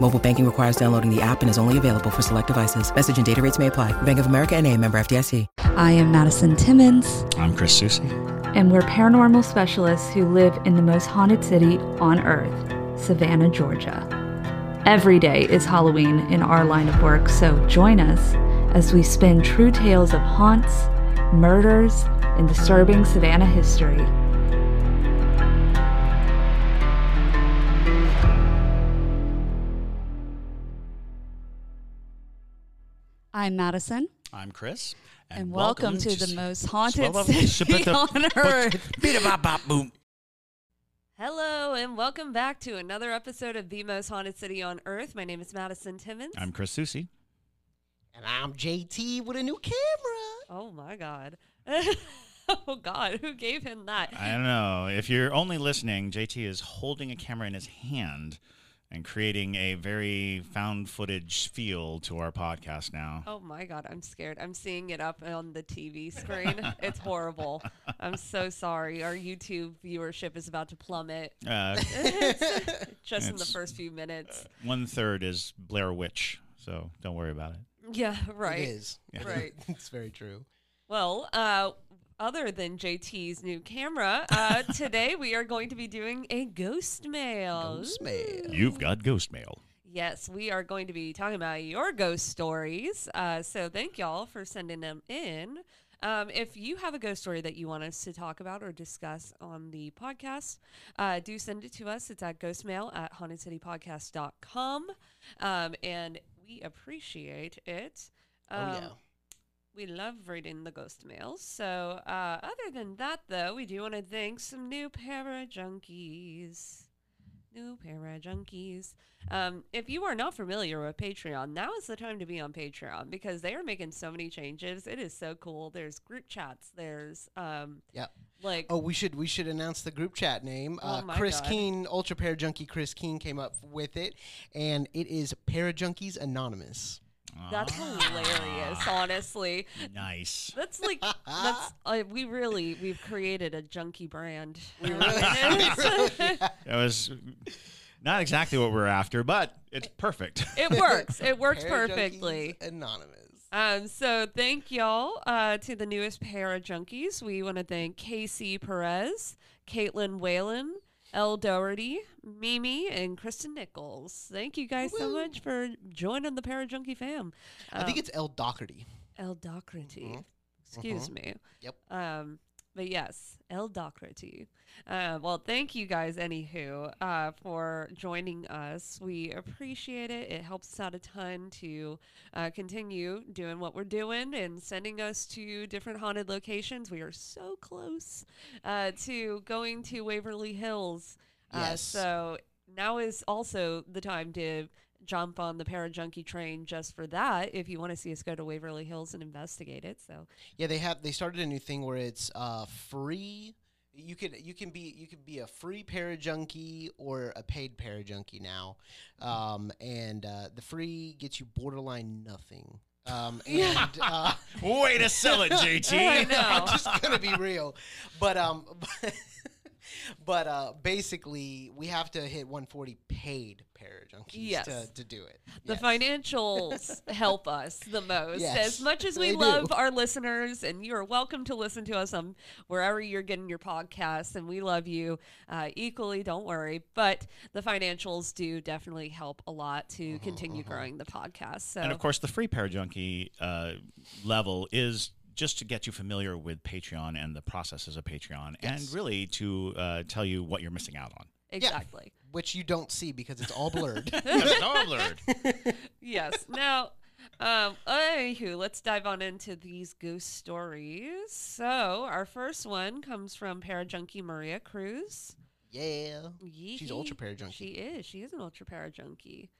Mobile banking requires downloading the app and is only available for select devices. Message and data rates may apply. Bank of America and a member FDIC. I am Madison Timmons, I'm Chris Susie. and we're paranormal specialists who live in the most haunted city on earth, Savannah, Georgia. Every day is Halloween in our line of work, so join us as we spin true tales of haunts, murders, and disturbing Savannah history. I'm Madison, I'm Chris. and, welcome, to, the most haunted city on earth. Hello, and welcome back to another episode of The Most Haunted City on Earth. My name is Madison Timmons. I'm Chris Susie. And I'm JT with a new camera. oh my God. oh God, who gave him that? I don't know. If you're only listening, JT is holding a camera in his hand and creating a very found footage feel to our podcast now. Oh my God, I'm scared. I'm seeing it up on the TV screen. it's horrible. I'm so sorry. Our YouTube viewership is about to plummet Uh, just in the first few minutes. one third is Blair Witch, so don't worry about it. Yeah, right. It is. Right. it's very true. Well, uh, other than JT's new camera, uh, today we are going to be doing a ghost mail. Ghost mail. You've got ghost mail. Yes, we are going to be talking about your ghost stories. Uh, so thank y'all for sending them in. Um, if you have a ghost story that you want us to talk about or discuss on the podcast, uh, do send it to us. It's at ghostmail at hauntedcitypodcast.com. Um, and we appreciate it. Um, oh, yeah. We love reading the ghost mails. So, uh, other than that, though, we do want to thank some new para junkies. New para junkies. Um, if you are not familiar with Patreon, now is the time to be on Patreon because they are making so many changes. It is so cool. There's group chats. There's um, Yep. like Oh, we should we should announce the group chat name. Oh Uh, Chris God. Keen, Ultra Para Junkie Chris Keen came up with it, and it is Para Junkies Anonymous. That's hilarious. Honestly, Nice. that's like that's uh, we really we've created a junkie brand. We really- That was not exactly what we're after, but it's perfect. it works. It works Para perfectly. Anonymous. Um, so thank y'all uh, to the newest pair of junkies. We want to thank Casey Perez, Caitlin Whalen, Elle Doherty, Mimi, and Kristen Nichols. Thank you guys so Woo-woo. much for joining the para junkie fam. I think Um, it's El Doherty. Elle Doherty. Mhm. Excuse Mhm. me. Yep. Um, but yes, El Doherty. Uh, well, thank you guys, anywho, uh, for joining us. We appreciate it. It helps us out a ton to uh, continue doing what we're doing and sending us to different haunted locations. We are so close uh, to going to Waverly Hills. Uh, Yes. so now is also the time to jump on the Parajunkie train just for that if you want to see us go to Waverly Hills and investigate it. So Yeah, they have they started a new thing where it's uh free. You can you can be you can be a free para junkie or a paid para junkie now, um, and uh, the free gets you borderline nothing. Um, and uh, Way to sell it, JT. I know. I'm just gonna be real, but um, but uh, basically we have to hit 140 paid para junkies Yes. to, to do it. The Yes. financials help us the most. Yes, as much as we they do. love our listeners, and you're welcome to listen to us on wherever you're getting your podcasts, and we love you uh, equally. Don't worry, but the financials do definitely help a lot to Uh-huh, continue growing the podcast. So And of course, the free Parajunkie uh, level is just to get you familiar with Patreon and the processes of Patreon, Yes. and really to uh, tell you what you're missing out on. Exactly. Which you don't see because it's all blurred. It's all blurred. yes. Now, um, anywho, let's dive on into these ghost stories. So, our first one comes from Parajunkie Maria Cruz. yeah. She's Yee. ultra para junkie. She is. She is an ultra para junkie.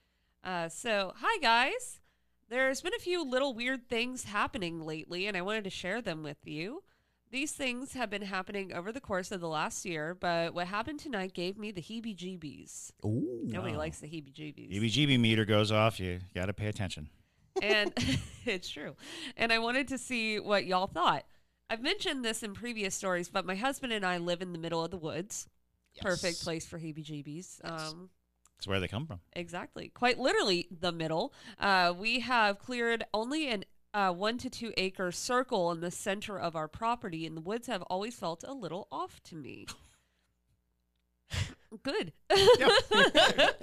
Uh, so, hi guys. There's been a few little weird things happening lately, and I wanted to share them with you. These things have been happening over the course of the last year, but what happened tonight gave me the heebie jeebies. Ooh. Nobody Oh. likes the heebie jeebies. EBGB meter goes off. You got to pay attention. and it's true. And I wanted to see what y'all thought. I've mentioned this in previous stories, but my husband and I live in the middle of the woods. Perfect place for heebie jeebies. Um, That's where they come from. exactly. Quite literally the middle. Uh, we have cleared only an uh, one to two acre circle in the center of our property, and the woods have always felt a little off to me. Good.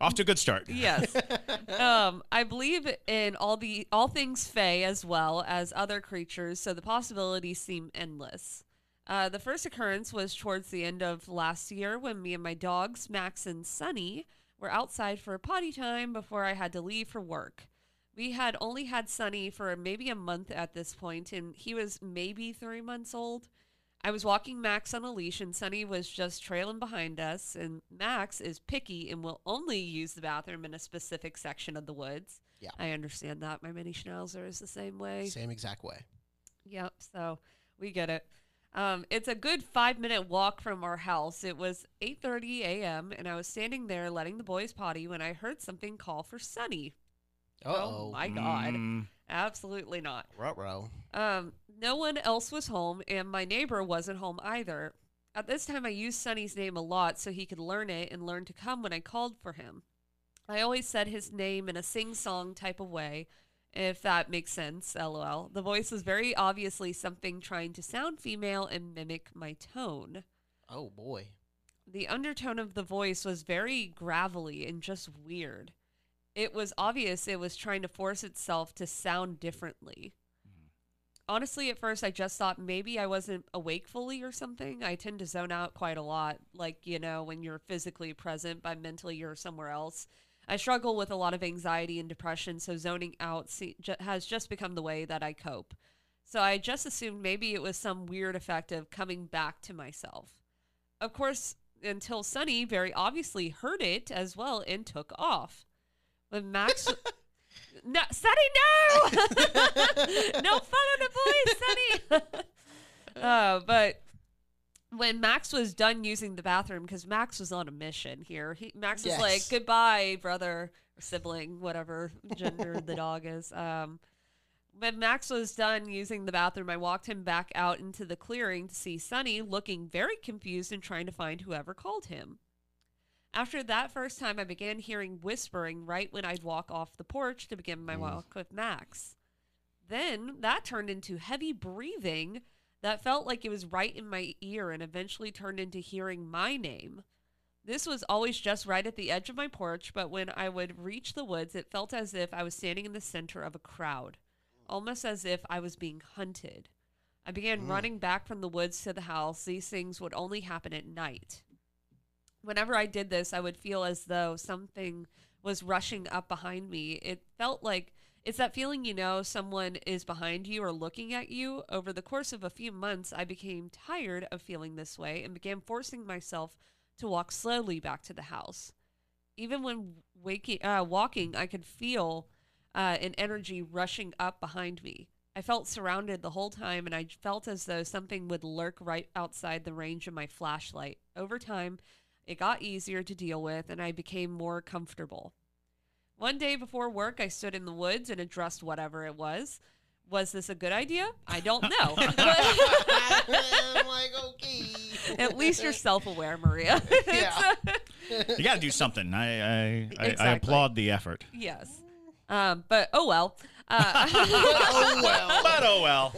Off to a good start. yes. Um, I believe in all the all things fey as well as other creatures, so the possibilities seem endless. Uh, the first occurrence was towards the end of last year when me and my dogs, Max and Sunny, were outside for potty time before I had to leave for work. We had only had Sunny for maybe a month at this point, and he was maybe three months old. I was walking Max on a leash, and Sunny was just trailing behind us. And Max is picky and will only use the bathroom in a specific section of the woods. Yeah. I understand that. My mini schnauzer is the same way. Same exact way. Yep. So we get it. Um, it's a good five minute walk from our house. It was 8:30 a.m. and I was standing there letting the boys potty when I heard something call for Sunny. Uh-oh. Oh my god! Mm, Absolutely not. Ruh-roh. Um, no one else was home, and my neighbor wasn't home either. At this time, I used Sunny's name a lot so he could learn it and learn to come when I called for him. I always said his name in a sing song type of way, if that makes sense, lol. The voice was very obviously something trying to sound female and mimic my tone. Oh boy. The undertone of the voice was very gravelly and just weird. It was obvious it was trying to force itself to sound differently. Mm-hmm. Honestly, at first, I just thought maybe I wasn't awake fully or something. I tend to zone out quite a lot, like, you know, when you're physically present, but mentally you're somewhere else. I struggle with a lot of anxiety and depression, so zoning out se- has just become the way that I cope. So I just assumed maybe it was some weird effect of coming back to myself. Of course, until Sunny very obviously heard it as well and took off. When Max. no, Sunny, no! no fun on the boys, Sunny! uh, but when Max was done using the bathroom, because Max was on a mission here, he, Max was like, goodbye, brother, sibling, whatever gender the dog is. Um, when Max was done using the bathroom, I walked him back out into the clearing to see Sunny looking very confused and trying to find whoever called him. After that first time, I began hearing whispering right when I'd walk off the porch to begin my walk with Max. Then that turned into heavy breathing that felt like it was right in my ear and eventually turned into hearing my name. This was always just right at the edge of my porch, but when I would reach the woods, it felt as if I was standing in the center of a crowd, almost as if I was being hunted. I began mm. running back from the woods to the house. These things would only happen at night. Whenever I did this, I would feel as though something was rushing up behind me. It felt like it's that feeling you know someone is behind you or looking at you. Over the course of a few months, I became tired of feeling this way and began forcing myself to walk slowly back to the house. Even when waking, uh, walking, I could feel uh, an energy rushing up behind me. I felt surrounded the whole time, and I felt as though something would lurk right outside the range of my flashlight. Over time, it got easier to deal with, and I became more comfortable. One day before work, I stood in the woods and addressed whatever it was. Was this a good idea? I don't know. I'm like, okay. at least you're self aware, Maria. Yeah. You got to do something. I I, I, I applaud the effort. yes. Um, but oh well. Uh, oh well. But oh well.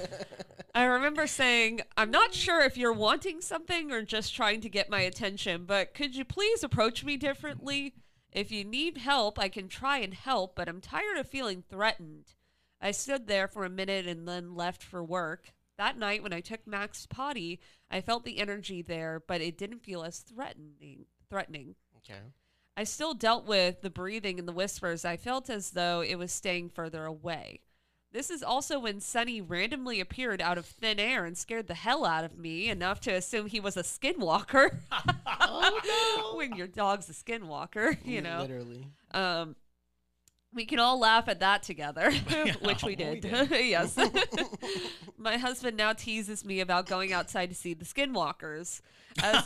I remember saying, I'm not sure if you're wanting something or just trying to get my attention, but could you please approach me differently? If you need help, I can try and help, but I'm tired of feeling threatened. I stood there for a minute and then left for work. That night, when I took Max's potty, I felt the energy there, but it didn't feel as threatening. Threatening. Okay. I still dealt with the breathing and the whispers. I felt as though it was staying further away. This is also when Sunny randomly appeared out of thin air and scared the hell out of me enough to assume he was a skinwalker. Oh, no! when your dog's a skinwalker, you know. Literally. Um, we can all laugh at that together, which we we did. did. yes. My husband now teases me about going outside to see the skinwalkers. As,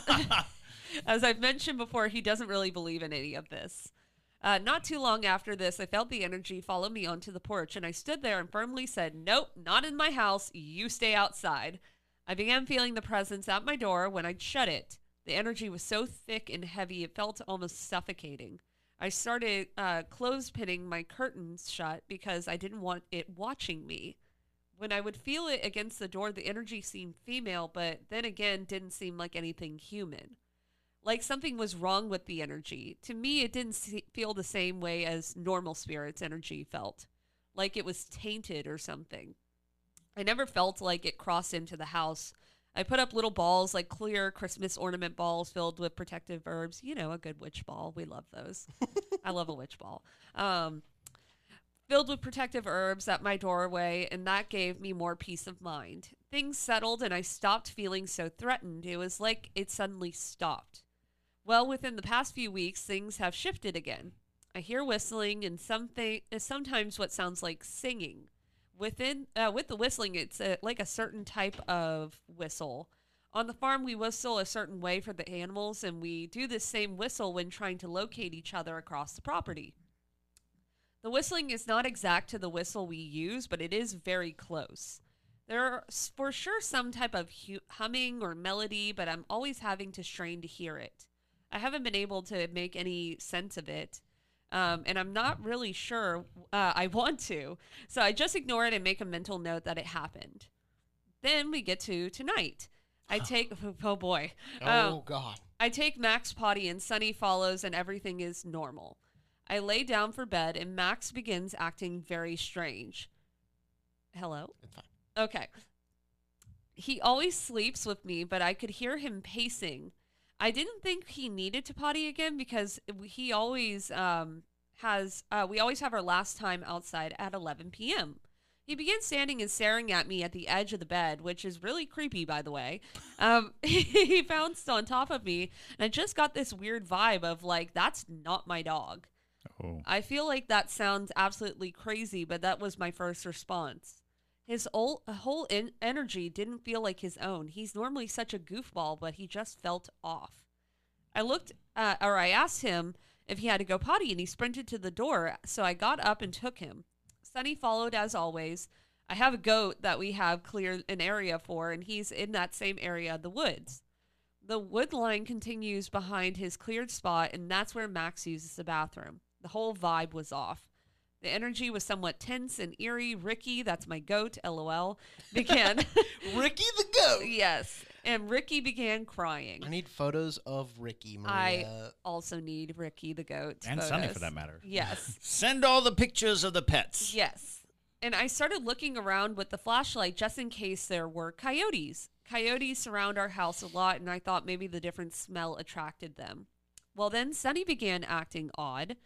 as I've mentioned before, he doesn't really believe in any of this. Uh, not too long after this, I felt the energy follow me onto the porch, and I stood there and firmly said, Nope, not in my house. You stay outside. I began feeling the presence at my door when I'd shut it. The energy was so thick and heavy, it felt almost suffocating. I started uh, clothespinning my curtains shut because I didn't want it watching me. When I would feel it against the door, the energy seemed female, but then again, didn't seem like anything human. Like something was wrong with the energy. To me, it didn't feel the same way as normal spirits' energy felt, like it was tainted or something. I never felt like it crossed into the house. I put up little balls, like clear Christmas ornament balls filled with protective herbs. You know, a good witch ball. We love those. I love a witch ball. Um, filled with protective herbs at my doorway, and that gave me more peace of mind. Things settled, and I stopped feeling so threatened. It was like it suddenly stopped. Well, within the past few weeks, things have shifted again. I hear whistling and something, sometimes what sounds like singing. Within uh, with the whistling, it's a, like a certain type of whistle. On the farm, we whistle a certain way for the animals, and we do this same whistle when trying to locate each other across the property. The whistling is not exact to the whistle we use, but it is very close. There's for sure some type of hu- humming or melody, but I'm always having to strain to hear it. I haven't been able to make any sense of it, um, and I'm not really sure uh, I want to. So I just ignore it and make a mental note that it happened. Then we get to tonight. I take oh boy, Oh Um, God. I take Max potty and Sunny follows and everything is normal. I lay down for bed and Max begins acting very strange. Hello? It's fine. Okay. He always sleeps with me, but I could hear him pacing. I didn't think he needed to potty again because he always um, has, uh, we always have our last time outside at 11 p.m. He began standing and staring at me at the edge of the bed, which is really creepy, by the way. Um, he bounced on top of me, and I just got this weird vibe of like, that's not my dog. Oh. I feel like that sounds absolutely crazy, but that was my first response. His whole, whole en- energy didn't feel like his own. He's normally such a goofball, but he just felt off. I looked, uh, or I asked him if he had to go potty, and he sprinted to the door. So I got up and took him. Sunny followed as always. I have a goat that we have cleared an area for, and he's in that same area of the woods. The wood line continues behind his cleared spot, and that's where Max uses the bathroom. The whole vibe was off. The energy was somewhat tense and eerie. Ricky, that's my goat, lol, began. Ricky the goat. yes. And Ricky began crying. I need photos of Ricky. I also need Ricky the goat. And Sunny for that matter. Yes. Send all the pictures of the pets. Yes. And I started looking around with the flashlight just in case there were coyotes. Coyotes surround our house a lot, and I thought maybe the different smell attracted them. Well, then Sunny began acting odd.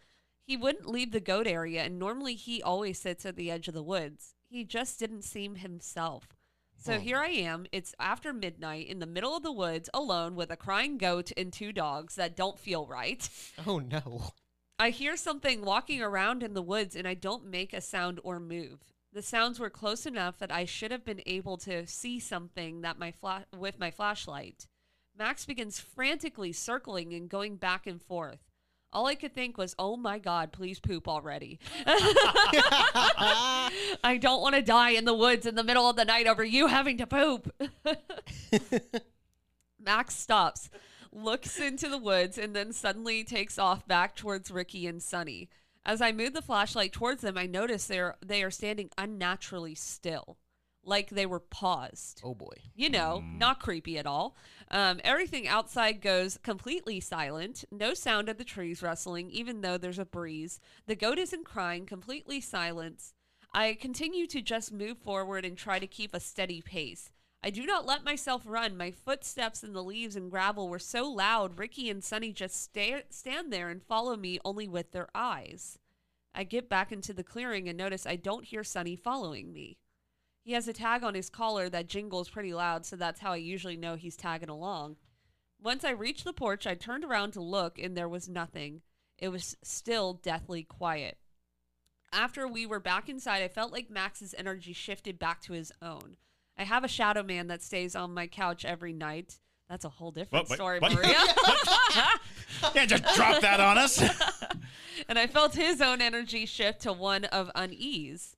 He wouldn't leave the goat area, and normally he always sits at the edge of the woods. He just didn't seem himself. So Hmm. here I am. It's after midnight in the middle of the woods alone with a crying goat and two dogs that don't feel right. Oh no. I hear something walking around in the woods and I don't make a sound or move. The sounds were close enough that I should have been able to see something that my fla- with my flashlight. Max begins frantically circling and going back and forth. All I could think was, "Oh my god, please poop already." I don't want to die in the woods in the middle of the night over you having to poop. Max stops, looks into the woods, and then suddenly takes off back towards Ricky and Sunny. As I move the flashlight towards them, I notice they're they are standing unnaturally still, like they were paused. Oh boy. You know, mm. not creepy at all. Um, everything outside goes completely silent. No sound of the trees rustling, even though there's a breeze. The goat isn't crying. Completely silence. I continue to just move forward and try to keep a steady pace. I do not let myself run. My footsteps in the leaves and gravel were so loud, Ricky and Sunny just stand there and follow me only with their eyes. I get back into the clearing and notice I don't hear Sunny following me. He has a tag on his collar that jingles pretty loud, so that's how I usually know he's tagging along. Once I reached the porch, I turned around to look, and there was nothing. It was still deathly quiet. After we were back inside, I felt like Max's energy shifted back to his own. I have a shadow man that stays on my couch every night. That's a whole different What- story, what? Maria. Yeah, just drop that on us. and I felt his own energy shift to one of unease.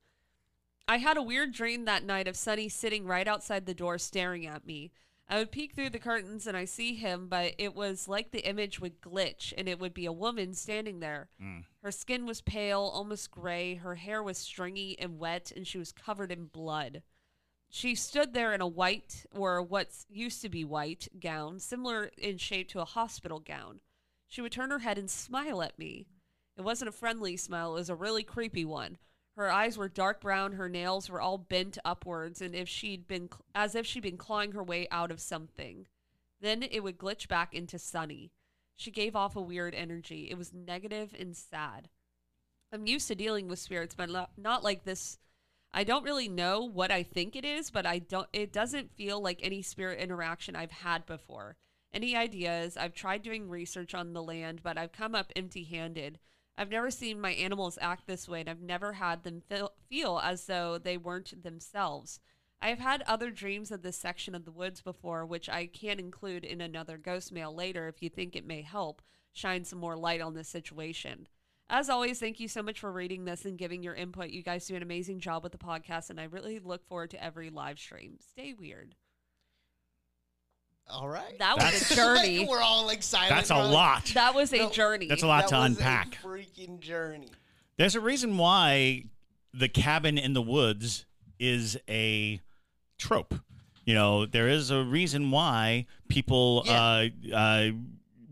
I had a weird dream that night of Sunny sitting right outside the door staring at me. I would peek through the curtains and I see him, but it was like the image would glitch and it would be a woman standing there. Mm. Her skin was pale, almost gray, her hair was stringy and wet, and she was covered in blood. She stood there in a white, or what used to be white, gown, similar in shape to a hospital gown. She would turn her head and smile at me. It wasn't a friendly smile, it was a really creepy one. Her eyes were dark brown, her nails were all bent upwards, and if she'd been as if she'd been clawing her way out of something. Then it would glitch back into Sunny. She gave off a weird energy. It was negative and sad. I'm used to dealing with spirits, but not, not like this. I don't really know what I think it is, but I don't it doesn't feel like any spirit interaction I've had before. Any ideas? I've tried doing research on the land, but I've come up empty-handed. I've never seen my animals act this way, and I've never had them feel, feel as though they weren't themselves. I have had other dreams of this section of the woods before, which I can include in another ghost mail later if you think it may help shine some more light on this situation. As always, thank you so much for reading this and giving your input. You guys do an amazing job with the podcast, and I really look forward to every live stream. Stay weird. All right. That was That's- a journey. We're all like silent. That's a We're like, lot. That was a No, journey. That's a lot that to was unpack. A freaking journey. There's a reason why the cabin in the woods is a trope. You know, there is a reason why people uh, uh,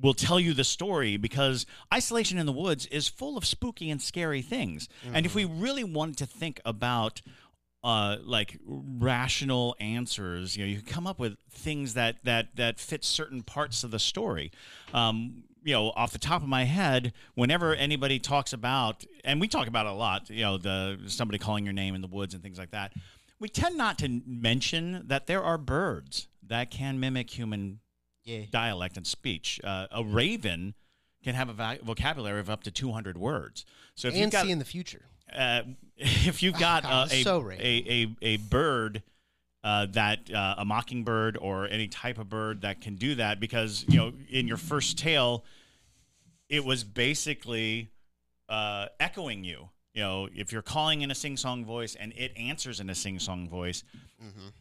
will tell you the story because isolation in the woods is full of spooky and scary things. And if we really wanted to think about uh, like rational answers, you know, you can come up with things that that that fit certain parts of the story. Um, you know, off the top of my head, whenever anybody talks about, and we talk about it a lot, you know, the somebody calling your name in the woods and things like that, we tend not to mention that there are birds that can mimic human Yeah. dialect and speech. Uh, a raven can have a va- vocabulary of up to 200 words. So if you've And got see in the future. Uh, if you've got uh, God, a, so a, a a bird uh, that uh, a mockingbird or any type of bird that can do that, because you know in your first tale, it was basically uh, echoing you. You know, if you're calling in a sing-song voice and it answers in a sing-song voice,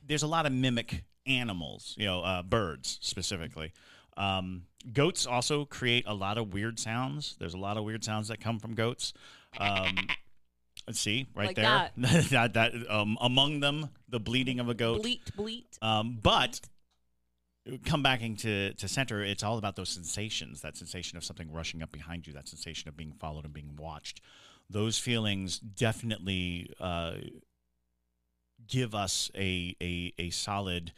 there's a lot of mimic animals. You know, uh, birds specifically. Um, goats also create a lot of weird sounds. There's a lot of weird sounds that come from goats. Um, let's see, right Like there. that that um, among them, the bleating of a goat. bleat, bleat. Um, but come back into to center, it's all about those sensations. That sensation of something rushing up behind you. That sensation of being followed and being watched. Those feelings definitely uh, give us a, a a solid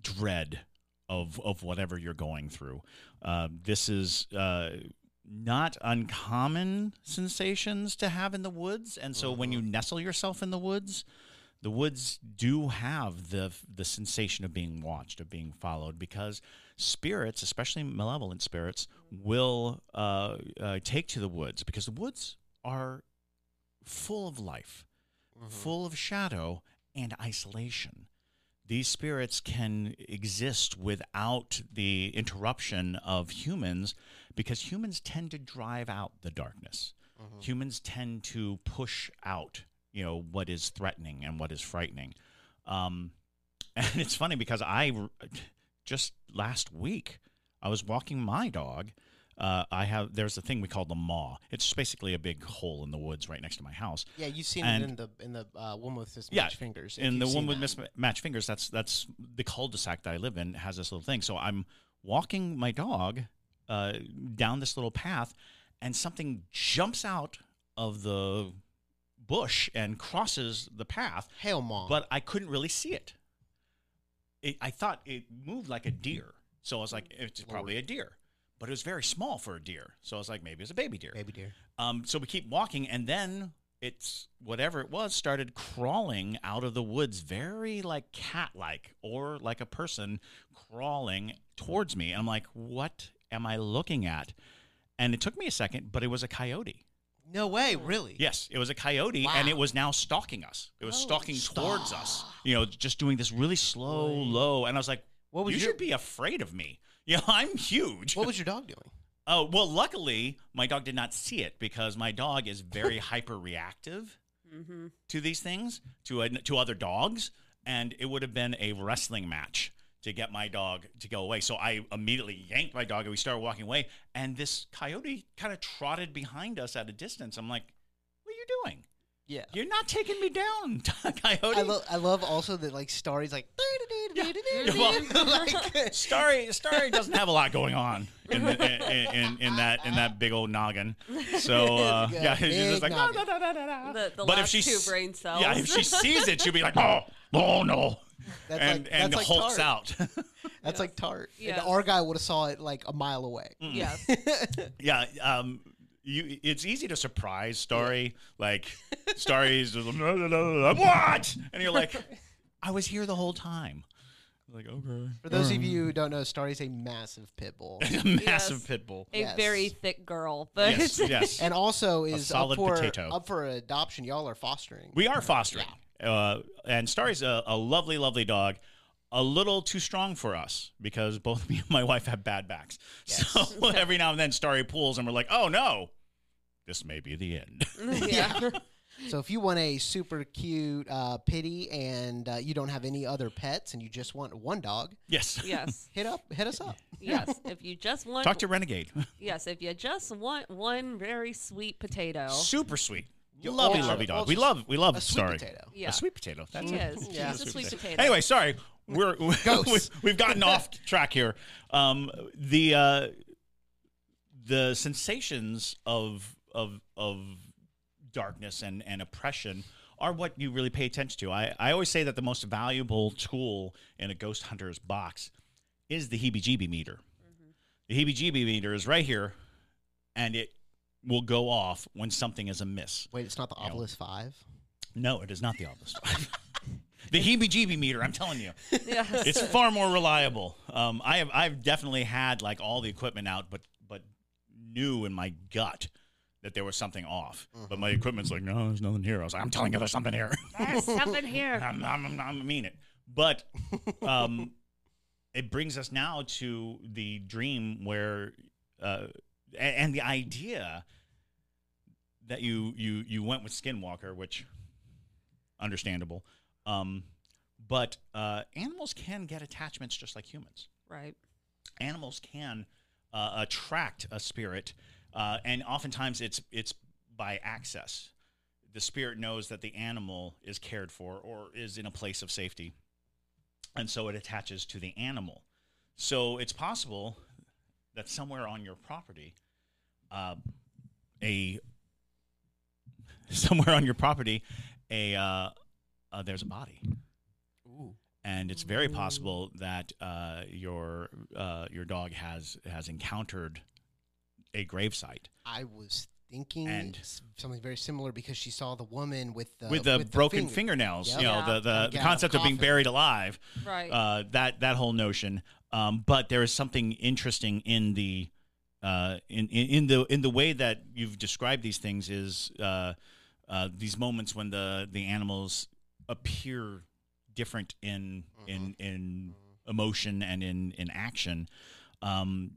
dread of of whatever you're going through. Uh, this is uh, not uncommon sensations to have in the woods, and so when you nestle yourself in the woods, the woods do have the the sensation of being watched, of being followed, because spirits, especially malevolent spirits, will uh, uh, take to the woods because the woods are full of life, full of shadow and isolation. These spirits can exist without the interruption of humans because humans tend to drive out the darkness. Humans tend to push out, you know, what is threatening and what is frightening. Um, and it's funny because I just last week I was walking my dog. Uh, I have there's a thing we call the maw. It's basically a big hole in the woods right next to my house. Yeah, you've seen And- it in the in the uh, one with mismatched Yeah, fingers. In the one with mismatched fingers, that's that's the cul-de-sac that I live in has this little thing. So I'm walking my dog uh, down this little path, and something jumps out of the bush and crosses the path, Hail mom. but I couldn't really see it. it. I thought it moved like a deer, so I was like, it's probably a deer, but it was very small for a deer. So I was like, maybe it's a baby deer. baby deer. Um, so we keep walking, and then it's whatever it was started crawling out of the woods, very like cat like or like a person crawling towards me. And I'm like, what am I looking at? And it took me a second, but it was a coyote. No way, really? Yes, it was a coyote, and it was now stalking us. It was Oh, stalking towards us. You know, just doing this really slow, low. And I was like, What was you your- should be afraid of me. You know, I'm huge. What was your dog doing? Oh, well, luckily, my dog did not see it because my dog is very hyper reactive Mm-hmm. to these things, to, a, to other dogs. And it would have been a wrestling match to get my dog to go away. So I immediately yanked my dog and we started walking away. And this coyote kind of trotted behind us at a distance. I'm like, what are you doing? Yeah. You're not taking me down, coyote. I love I love also that like Starry's like Yeah, well, like Starry Starry doesn't have a lot going on in, the, in, in in that in that big old noggin. So uh, Yeah, yeah, she's just like "Ah, da, da, da, da, da." The- the but if she two s- brain cells. yeah, if she sees it, she'll be like, oh, oh no, That's and like- and that's like hulks Tart. out. That's like tart. Yes. And our guy would have saw it like a mile away. Yes. yeah, um, you it's easy to surprise Starry. Like Starry's just "No, no, no, no, no, what? And you're like, I was here the whole time. Like okay, For those of you who don't know, Starry's a massive pit bull. a massive Yes. pit bull. A Yes. very thick girl, but Yes, yes. and also is up solid for potato. up for adoption. Y'all are fostering. We are fostering. Uh, and Starry's a, a lovely, lovely dog. A little too strong for us because both me and my wife have bad backs. So every now and then Starry pulls and we're like, oh no, this may be the end. yeah. So if you want a super cute uh, pity and uh, you don't have any other pets and you just want one dog, yes. yes. hit up, hit us up. Yes. If you just want Talk to Renegade. Yes, if you just want one very sweet potato. Super sweet. You lovely, ultra- lovely dog. ultra We love, we love a sweet Starry. potato. Yeah. A sweet potato. That's She it. is. Yeah. She's a sweet potato. Anyway, sorry, we're Ghosts. we've gotten off track here. Um, the uh, the sensations of of of darkness and and oppression are what you really pay attention to. I I always say that the most valuable tool in a ghost hunter's box is the heebie-jeebie meter. The heebie-jeebie meter is right here, and it will go off when something is amiss. Wait, it's not the You know. Ovilus Five. No, it is not the Ovilus Five. the heebie-jeebie meter. I'm telling you Yes. it's far more reliable. Um, I have I've definitely had like all the equipment out, but but knew in my gut that there was something off. But my equipment's like, no, there's nothing here. I was like, I'm telling you, there's something here. There's something here. I'm, I'm, I'm, I mean it. But um, it brings us now to the dream where, uh, a- and the idea that you you you went with Skinwalker, which understandable. Um, but uh, animals can get attachments just like humans. Right. Animals can uh, attract a spirit, uh, and oftentimes it's it's by access. The spirit knows that the animal is cared for or is in a place of safety, and so it attaches to the animal. So it's possible that somewhere on your property, uh, a somewhere on your property, a uh, uh, there's a body, and it's very possible that uh, your uh, your dog has has encountered a gravesite I was thinking And- something very similar because she saw the woman with the with the broken finger. fingernails. Yep. You know Yeah. the the, the get of concept of being buried alive. Right. uh, that that whole notion. Um, but there is something interesting in the uh, in, in in the in the way that you've described these things is uh, uh, these moments when the the animals appear different in in in emotion and in in action. Um,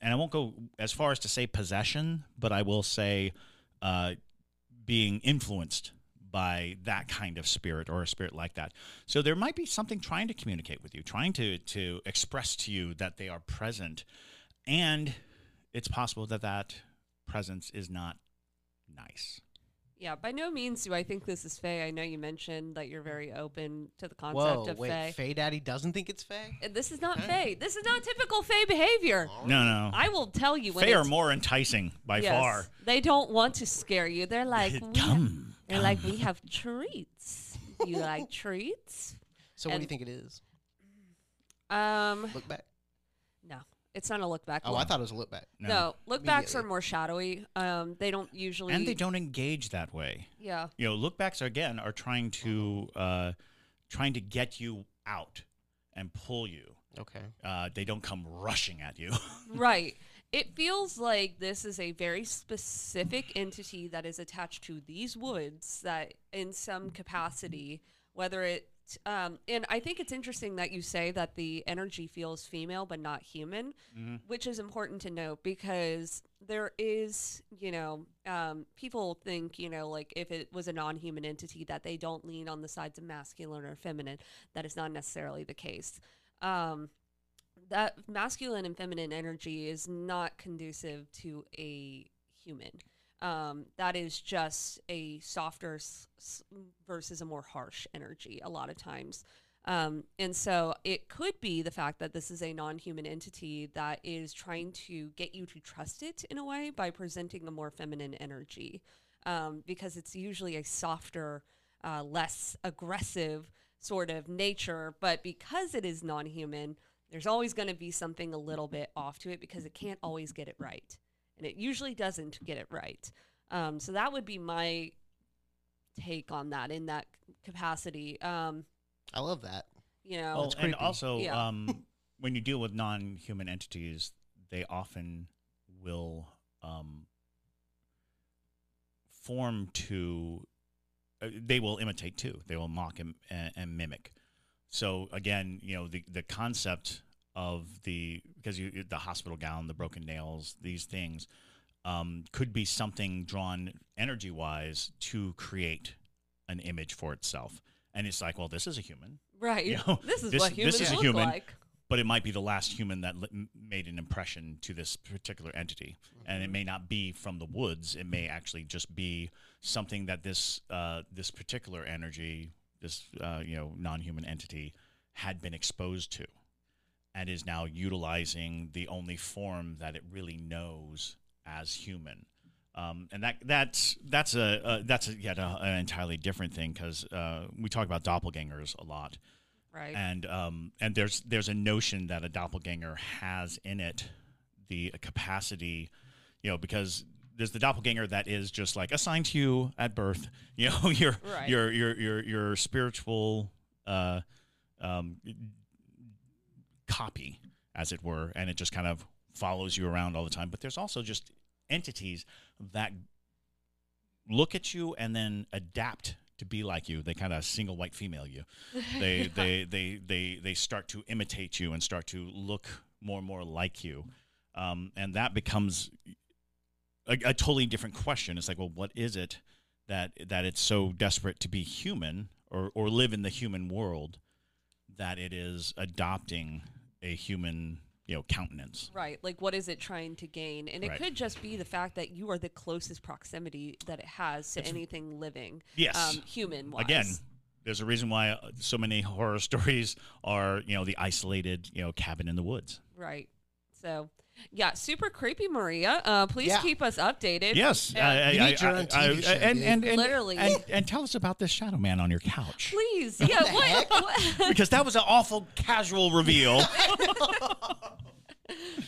and I won't go as far as to say possession, but I will say uh, being influenced by that kind of spirit or a spirit like that. So there might be something trying to communicate with you, trying to to express to you that they are present, and it's possible that that presence is not nice. Yeah, by no means do I think this is fey. I know you mentioned that you're very open to the concept Whoa, of wait, fey. Fey Daddy doesn't think it's fey? Uh, This is not fey. This is not typical fey behavior. No, no. I will tell you when fey are it's- more enticing by Yes, far. They don't want to scare you. They're like, we ha- Come, they're like, we have treats. You like treats? So what do you And- think it is? Um, Look back. No, it's not a look back. Oh, I thought it was a look back. no, look backs are more shadowy. Um, they don't usually. and they don't engage that way. Yeah. You know, look backs again are trying to uh, trying to get you out and pull you. Okay. Uh, they don't come rushing at you. Right. It feels like this is a very specific entity that is attached to these woods that, in some capacity, whether it, um, and I think it's interesting that you say that the energy feels female but not human, which is important to note because there is, you know, um, people think, you know, like if it was a non human entity that they don't lean on the sides of masculine or feminine. That is not necessarily the case. Um, that masculine and feminine energy is not conducive to a human. Um, that is just a softer s- s- versus a more harsh energy a lot of times. Um, and so it could be the fact that this is a non human entity that is trying to get you to trust it in a way by presenting a more feminine energy um, because it's usually a softer, uh, less aggressive sort of nature. But because it is non human, there's always going to be something a little bit off to it because it can't always get it right. And it usually doesn't get it right. Um, so that would be my take on that in that capacity. Um, I love that. you know, Well, and also, Yeah. um, when you deal with non-human entities, they often will um, form to. Uh, they will imitate too. They will mock and, and, and mimic. So again, you know the the concept of the because you the hospital gown, the broken nails, these things um, could be something drawn energy wise to create an image for itself. And it's like, well, this is a human right. you know, this is this- what humans this is a look human. like. but it might be the last human that li- made an impression to this particular entity, and it may not be from the woods. It may actually just be something that this uh, this particular energy, this uh, you know non-human entity, had been exposed to, and is now utilizing the only form that it really knows as human. Um, and that that's that's a uh, that's a, yet a, an entirely different thing because uh, we talk about doppelgangers a lot Right. and um, and there's there's a notion that a doppelganger has in it the capacity, you know, because there's the doppelganger that is just like assigned to you at birth, you know, your Right. your your your your spiritual uh, um, copy, as it were, and it just kind of follows you around all the time. But there's also just entities that look at you and then adapt to be like you. They kind of single white female you. They they they they they start to imitate you and start to look more and more like you, um, and that becomes a, a totally different question. It's like, well, what is it that that it's so desperate to be human or or live in the human world that it is adopting a human you know countenance? Right. Like, what is it trying to gain? And it Right. could just be the fact that you are the closest proximity that it has to It's- anything living, Yes. um, human wise. Again, there's a reason why uh, so many horror stories are, you know, the isolated, you know, cabin in the woods. Right. So, yeah, super creepy, Maria. Uh, please Yeah. keep us updated. Yes, Yeah. I- I- I- I- show, and, and, and, Literally. and, and tell us about this shadow man on your couch. Please. Yeah. What? what? Because that was an awful casual reveal.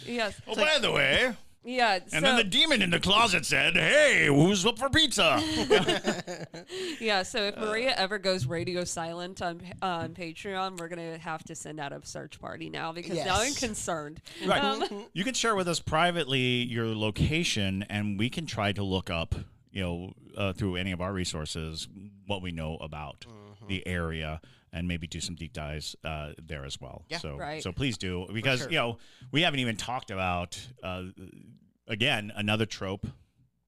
yes. oh, by the way, Yeah. and so, then the demon in the closet said, "Hey, who's up for pizza?" yeah. So if Maria ever goes radio silent on on Patreon, we're gonna have to send out a search party now because now I'm concerned. Right. Um, you can share with us privately your location, and we can try to look up, you know, uh, through any of our resources, what we know about the area, and maybe do some deep dives uh, there as well. Yeah. So, Right. so please do because sure. you know we haven't even talked about uh, again another trope: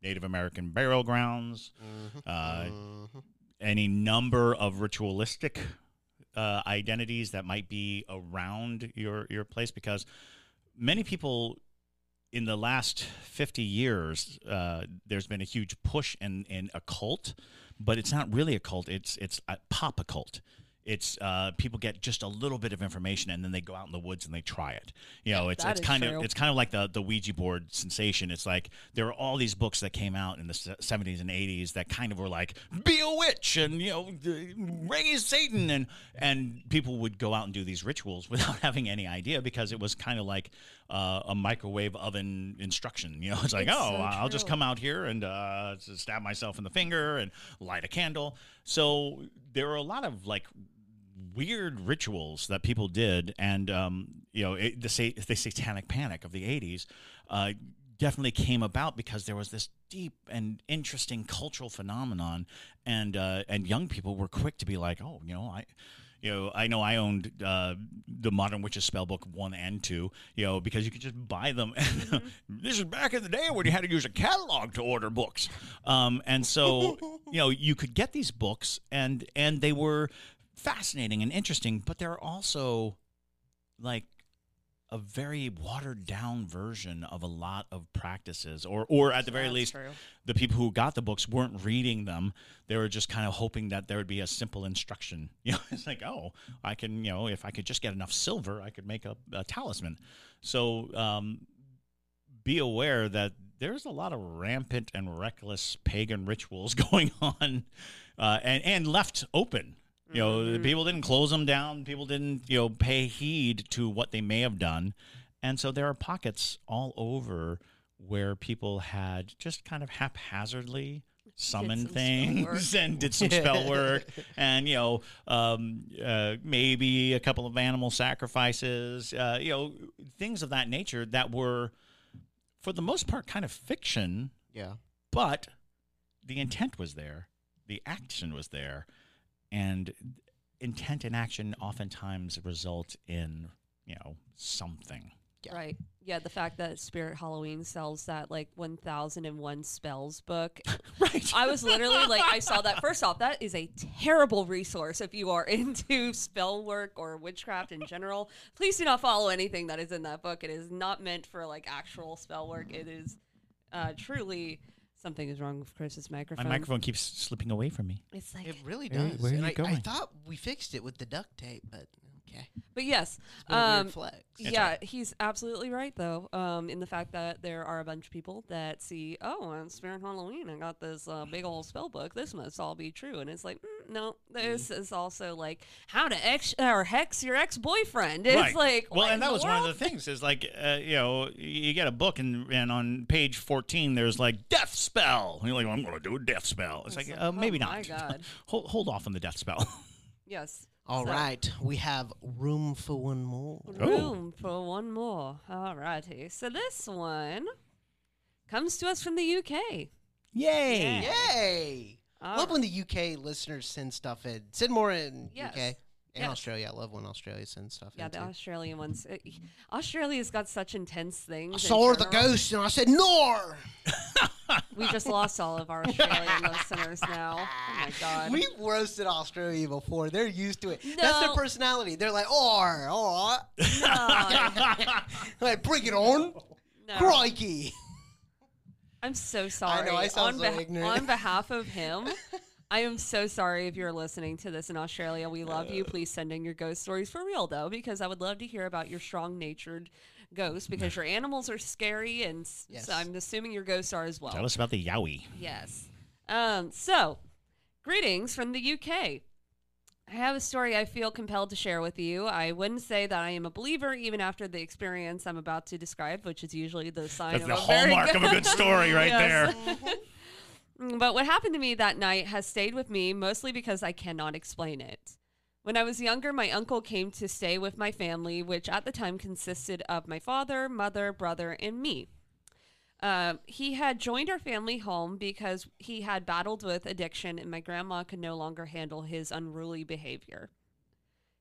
Native American burial grounds, uh, any number of ritualistic uh, identities that might be around your your place because many people in the last 50 years, uh, there's been a huge push in, in a cult, but it's not really a cult. It's it's a pop occult. It's uh, people get just a little bit of information and then they go out in the woods and they try it. You know, it's That it's is kind true. of it's kind of like the the Ouija board sensation. It's like there are all these books that came out in the 70s and 80s that kind of were like be a witch and you know raise Satan and and people would go out and do these rituals without having any idea because it was kind of like uh, a microwave oven instruction. You know, it's like It's oh so I'll just true. come out here and uh, stab myself in the finger and light a candle. So there are a lot of like weird rituals that people did, and um, you know, it, the sa- the satanic panic of the '80s uh, definitely came about because there was this deep and interesting cultural phenomenon, and uh, and young people were quick to be like, oh, you know, I. You know, I know I owned uh, the Modern Witches Spellbook one and two. You know, because you could just buy them. this is back in the day when you had to use a catalog to order books, um, and so you know you could get these books, and and they were fascinating and interesting, but they're also like a very watered down version of a lot of practices or or at the very That's least true. the people who got the books weren't reading them. They were just kind of hoping that there would be a simple instruction. You know it's like oh i can you know if i could just get enough silver i could make a, a talisman. So um, be aware that there's a lot of rampant and reckless pagan rituals going on uh, and and left open you know, the people didn't close them down. People didn't, you know, pay heed to what they may have done. And so there are pockets all over where people had just kind of haphazardly summoned things and did some spell work and, you know, um, uh, maybe a couple of animal sacrifices, uh, you know, things of that nature that were, for the most part, kind of fiction Yeah. but the intent was there, the action was there, and intent and action oftentimes result in you know something. Yeah. Right. Yeah, the fact that Spirit Halloween sells that like 1001 spells book. Right. I was literally like, I saw that. First off, that is a terrible resource if you are into spell work or witchcraft in general. Please do not follow anything that is in that book. It is not meant for like actual spell work. It is uh, truly something is wrong with Chris's microphone. My microphone. microphone keeps slipping away from me. It's like, It really Where- does. where are and you I, I going? thought we fixed it with the duct tape, but okay. but yes, It's been a um, flex. yeah, he's absolutely right though. Um, in the fact that there are a bunch of people that see, oh, on Spirit Halloween, I got this uh, big old spell book. This must all be true, and it's like, mm, no, this is also like how to ex or hex your ex boyfriend. It's right. like, well, and that the was one of the things is like uh, you know you get a book and and on page fourteen there's like death spell. And you're like, well, I'm going to do a death spell. It's, It's like, like, uh, maybe oh not. my God. hold hold off on the death spell. Yes. All So- right, we have room for one more. Oh. Room for one more. Alrighty. So this one comes to us from the UK. Yay! Yay! All love when the UK listeners send stuff in. Send more in Yes. UK and Yes. Australia. I love when Australia sends stuff in. Yeah, in. the too. Australian ones. Uh, Australia's got such intense things. I in saw the general. ghost and I said, "Nor." We just lost all of our Australian listeners now. Oh my god. We've roasted Australia before. They're used to it. That's their personality. They're like, "Or, or, no, like bring it on, no. crikey." I'm so sorry. I sound on, so ignorant. on behalf of him, I am so sorry if you're listening to this in Australia. We love you. Uh. Please send in your ghost stories for real though, because I would love to hear about your strong-natured ghosts. Because your animals are scary, and Yes. so I'm assuming your ghosts are as well. Tell us about the yowie. Yes. Um, so, greetings from the UK. I have a story I feel compelled to share with you. I wouldn't say that I am a believer even after the experience I'm about to describe, which is usually the sign That's of the a very hallmark of a good story right there. But what happened to me that night has stayed with me mostly because I cannot explain it. When I was younger, my uncle came to stay with my family, which at the time consisted of my father, mother, brother, and me. Um, he had joined our family home because he had battled with addiction and my grandma could no longer handle his unruly behavior.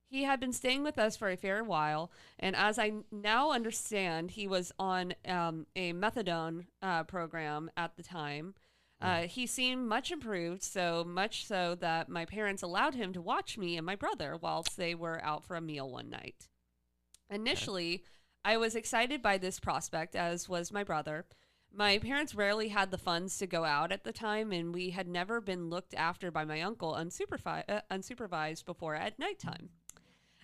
He had been staying with us for a fair while, and as I now understand, he was on um, a methadone uh, program at the time. Uh, he seemed much improved, so much so that my parents allowed him to watch me and my brother whilst they were out for a meal one night. Initially, I was excited by this prospect, as was my brother. My parents rarely had the funds to go out at the time, and we had never been looked after by my uncle unsupervi- uh, unsupervised before at nighttime.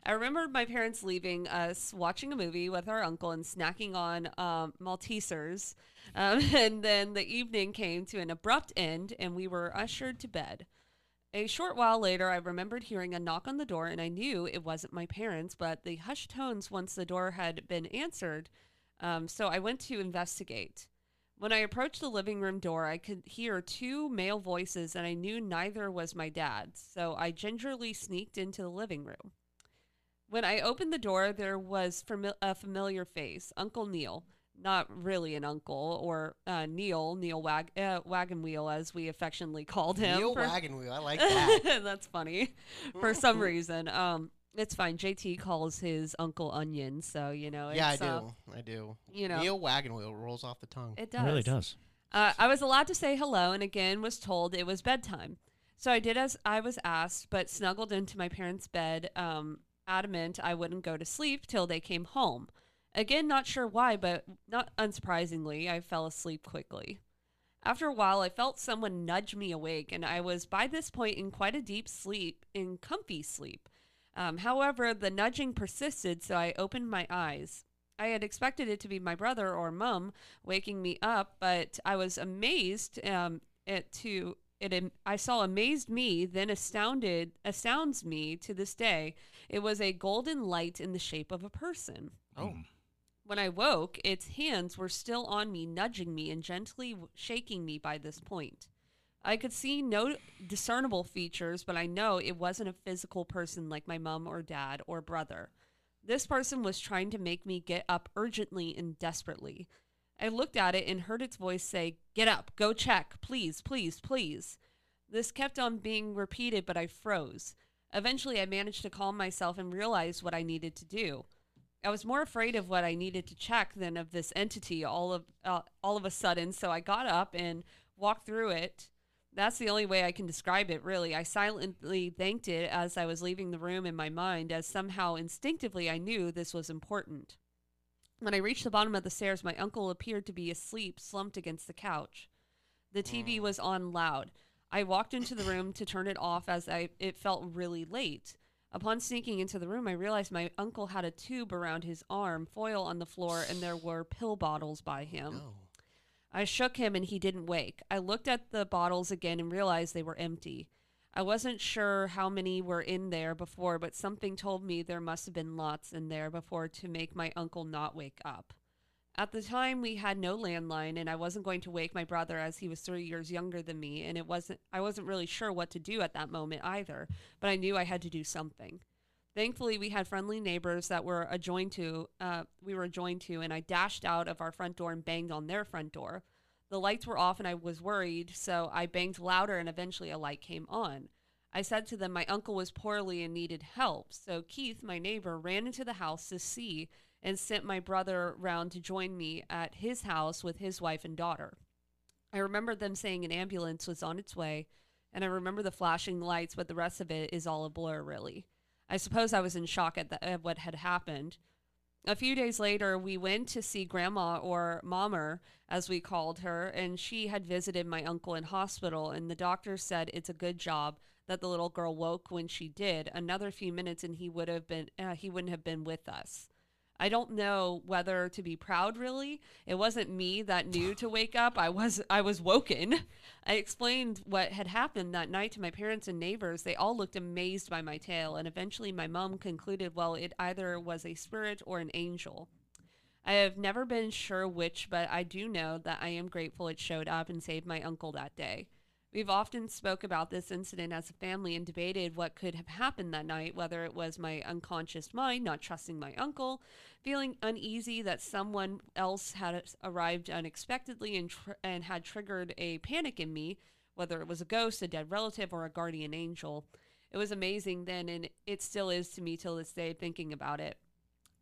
I remember my parents leaving us watching a movie with our uncle and snacking on um, Maltesers. Um, and then the evening came to an abrupt end, and we were ushered to bed. A short while later, I remembered hearing a knock on the door, and I knew it wasn't my parents, but the hushed tones once the door had been answered. Um, so I went to investigate. When I approached the living room door, I could hear two male voices, and I knew neither was my dad's. So I gingerly sneaked into the living room. When I opened the door, there was fami- a familiar face, Uncle Neil. Not really an uncle, or uh, Neil, Neil Wag- uh, Wagon Wheel, as we affectionately called him. Neil for- Wagon Wheel. I like that. That's funny. For some reason, um, it's fine. JT calls his Uncle Onion, so you know. yeah, I do. uh, I do. you know. Neil Wagon Wheel rolls off the tongue. it It does. really does. Uh, I was allowed to say hello, and again was told it was bedtime. So I did as I was asked, but snuggled into my parents' bed, um, adamant I wouldn't go to sleep till they came home. Again, not sure why, but not unsurprisingly, I fell asleep quickly. After a while, I felt someone nudge me awake, and I was by this point in quite a deep sleep, in comfy sleep. Um, however, the nudging persisted, so I opened my eyes. I had expected it to be my brother or mum waking me up, but I was amazed um, it to it. I saw amazed me, then astounded astounds me to this day. It was a golden light in the shape of a person. Oh. Hmm. When I woke, its hands were still on me, nudging me and gently shaking me by this point. I could see no discernible features, but I know it wasn't a physical person like my mom or dad or brother. This person was trying to make me get up urgently and desperately. I looked at it and heard its voice say, Get up, go check, please, please, please. This kept on being repeated, but I froze. Eventually, I managed to calm myself and realize what I needed to do. I was more afraid of what I needed to check than of this entity all of uh, all of a sudden. So I got up and walked through it. That's the only way I can describe it, really. I silently thanked it as I was leaving the room in my mind, as somehow instinctively I knew this was important. When I reached the bottom of the stairs, my uncle appeared to be asleep, slumped against the couch. The TV mm. was on loud. I walked into the room to turn it off as I it felt really late. Upon sneaking into the room, I realized my uncle had a tube around his arm, foil on the floor, and there were pill bottles by him. No. I shook him and he didn't wake. I looked at the bottles again and realized they were empty. I wasn't sure how many were in there before, but something told me there must have been lots in there before to make my uncle not wake up. At the time, we had no landline, and I wasn't going to wake my brother as he was three years younger than me, and it wasn't. I wasn't really sure what to do at that moment either, but I knew I had to do something. Thankfully, we had friendly neighbors that were adjoined to. Uh, we were adjoined to, and I dashed out of our front door and banged on their front door. The lights were off, and I was worried, so I banged louder, and eventually a light came on. I said to them my uncle was poorly and needed help, so Keith, my neighbor, ran into the house to see and sent my brother round to join me at his house with his wife and daughter. I remember them saying an ambulance was on its way, and I remember the flashing lights, but the rest of it is all a blur, really. I suppose I was in shock at, the, at what had happened. A few days later, we went to see Grandma, or Mommer, as we called her, and she had visited my uncle in hospital, and the doctor said it's a good job that the little girl woke when she did. Another few minutes, and he would have been uh, he wouldn't have been with us. I don't know whether to be proud really. It wasn't me that knew to wake up. I was I was woken. I explained what had happened that night to my parents and neighbors. They all looked amazed by my tale and eventually my mom concluded well it either was a spirit or an angel. I have never been sure which, but I do know that I am grateful it showed up and saved my uncle that day. We've often spoke about this incident as a family and debated what could have happened that night, whether it was my unconscious mind not trusting my uncle, feeling uneasy that someone else had arrived unexpectedly and, tr- and had triggered a panic in me, whether it was a ghost, a dead relative, or a guardian angel. It was amazing then, and it still is to me till this day thinking about it.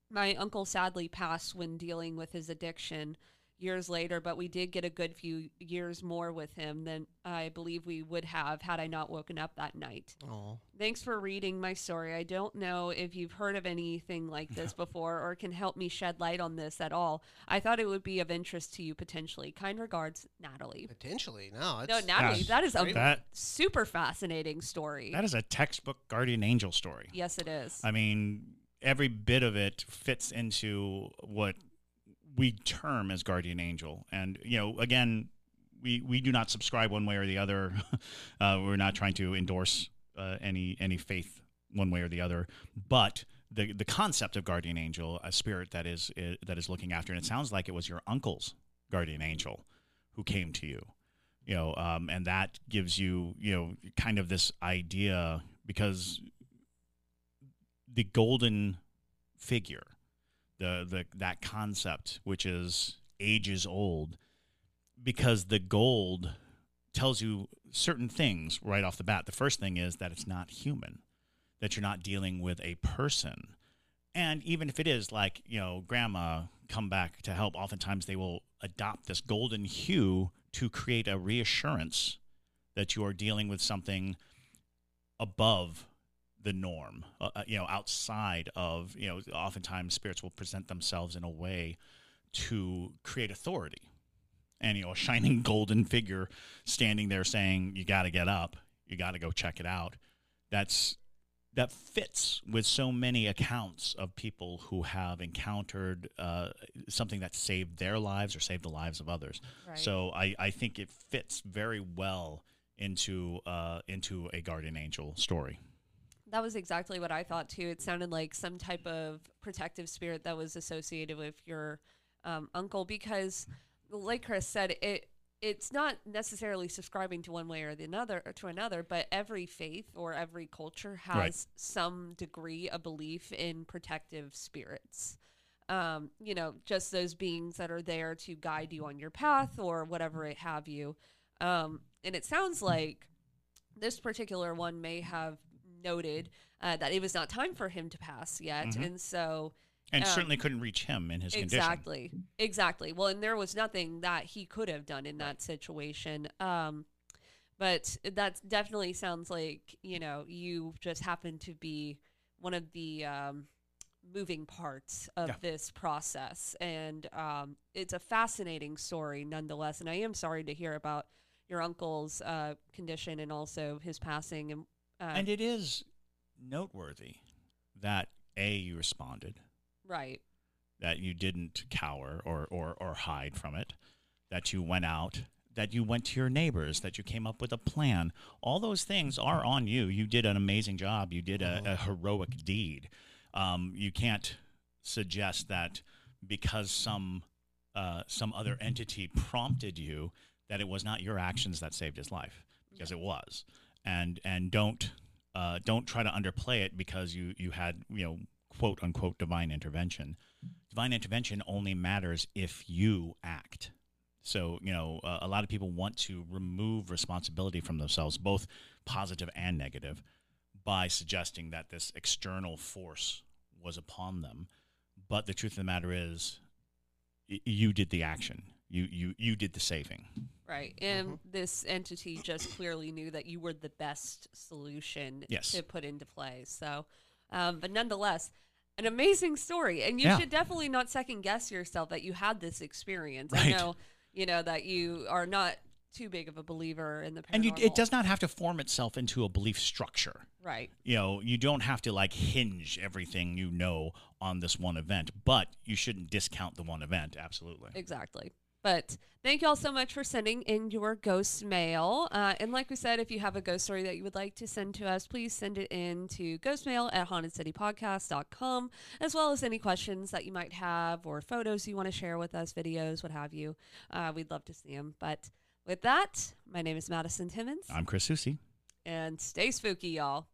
My uncle sadly passed when dealing with his addiction. Years later, but we did get a good few years more with him than I believe we would have had I not woken up that night. Oh, Thanks for reading my story. I don't know if you've heard of anything like this before or can help me shed light on this at all. I thought it would be of interest to you potentially. Kind regards, Natalie. potentially. No, No, Natalie, that is a That- super fascinating story. That is a textbook guardian angel story. yes, it is. I mean, every bit of it fits into what we term as guardian angel. And, you know, again, we, we do not subscribe one way or the other. uh, we're not trying to endorse uh, any any faith one way or the other. But the the concept of guardian angel, a spirit that is uh, that is looking after, and it sounds like it was your uncle's guardian angel who came to you. You know, um, and that gives you, you know, kind of this idea because the golden figure, the the that concept, which is ages old, because the gold tells you certain things right off the bat. The first thing is that it's not human, that you're not dealing with a person. And even if it is like, you know, grandma come back to help, oftentimes they will adopt this golden hue to create a reassurance that you are dealing with something above the norm, uh, uh, you know, outside of, you know, oftentimes spirits will present themselves in a way to create authority. And, you know, a shining golden figure standing there saying, you got to get up, you got to go check it out. That's that fits with so many accounts of people who have encountered uh, something that saved their lives or saved the lives of others. Right. So I, I think it fits very well into uh, into a guardian angel story. That was exactly what I thought too. It sounded like some type of protective spirit that was associated with your um, uncle because, like Chris said, it it's not necessarily subscribing to one way or the another or to another, but every faith or every culture has Right. some degree of belief in protective spirits. Um, you know, just those beings that are there to guide you on your path or whatever it have you. Um, and it sounds like this particular one may have noted uh, that it was not time for him to pass yet, Mhm. and so And Um, certainly couldn't reach him in his condition. exactly, exactly. Well, and there was nothing that he could have done in that situation. Um, but that definitely sounds like you know you just happened to be one of the um, moving parts of Yeah. this process, and um, it's a fascinating story nonetheless. And I am sorry to hear about your uncle's uh, condition and also his passing. And uh, And it is noteworthy that a you responded, right, that you didn't cower or, or, or hide from it, that you went out, that you went to your neighbors, that you came up with a plan. All those things are on you. You did an amazing job. You did a, a heroic deed. Um, you can't suggest that because some uh, some other entity prompted you that it was not your actions that saved his life because it was. And and don't uh, don't try to underplay it because you you had you know quote unquote divine intervention. Divine intervention only matters if you act. So you know uh, a lot of people want to remove responsibility from themselves, both positive and negative, by suggesting that this external force was upon them. But the truth of the matter is, y- you did the action. You you you did the saving. Right. And this entity just clearly knew that you were the best solution Yes. to put into play. So, um, but nonetheless, an amazing story. And you Yeah. should definitely not second guess yourself that you had this experience. I know, you know, that you are not too big of a believer in the paranormal. And you, it does not have to form itself into a belief structure. Right. You know, you don't have to like hinge everything you know on this one event, but you shouldn't discount the one event. Absolutely. Exactly. But thank you all so much for sending in your ghost mail. Uh, and like we said, if you have a ghost story that you would like to send to us, please send it in to ghostmail at hauntedcitypodcast.com, as well as any questions that you might have or photos you want to share with us, videos, what have you. Uh, we'd love to see them. But with that, my name is Madison Timmons, I'm Chris Susi. and stay spooky, y'all.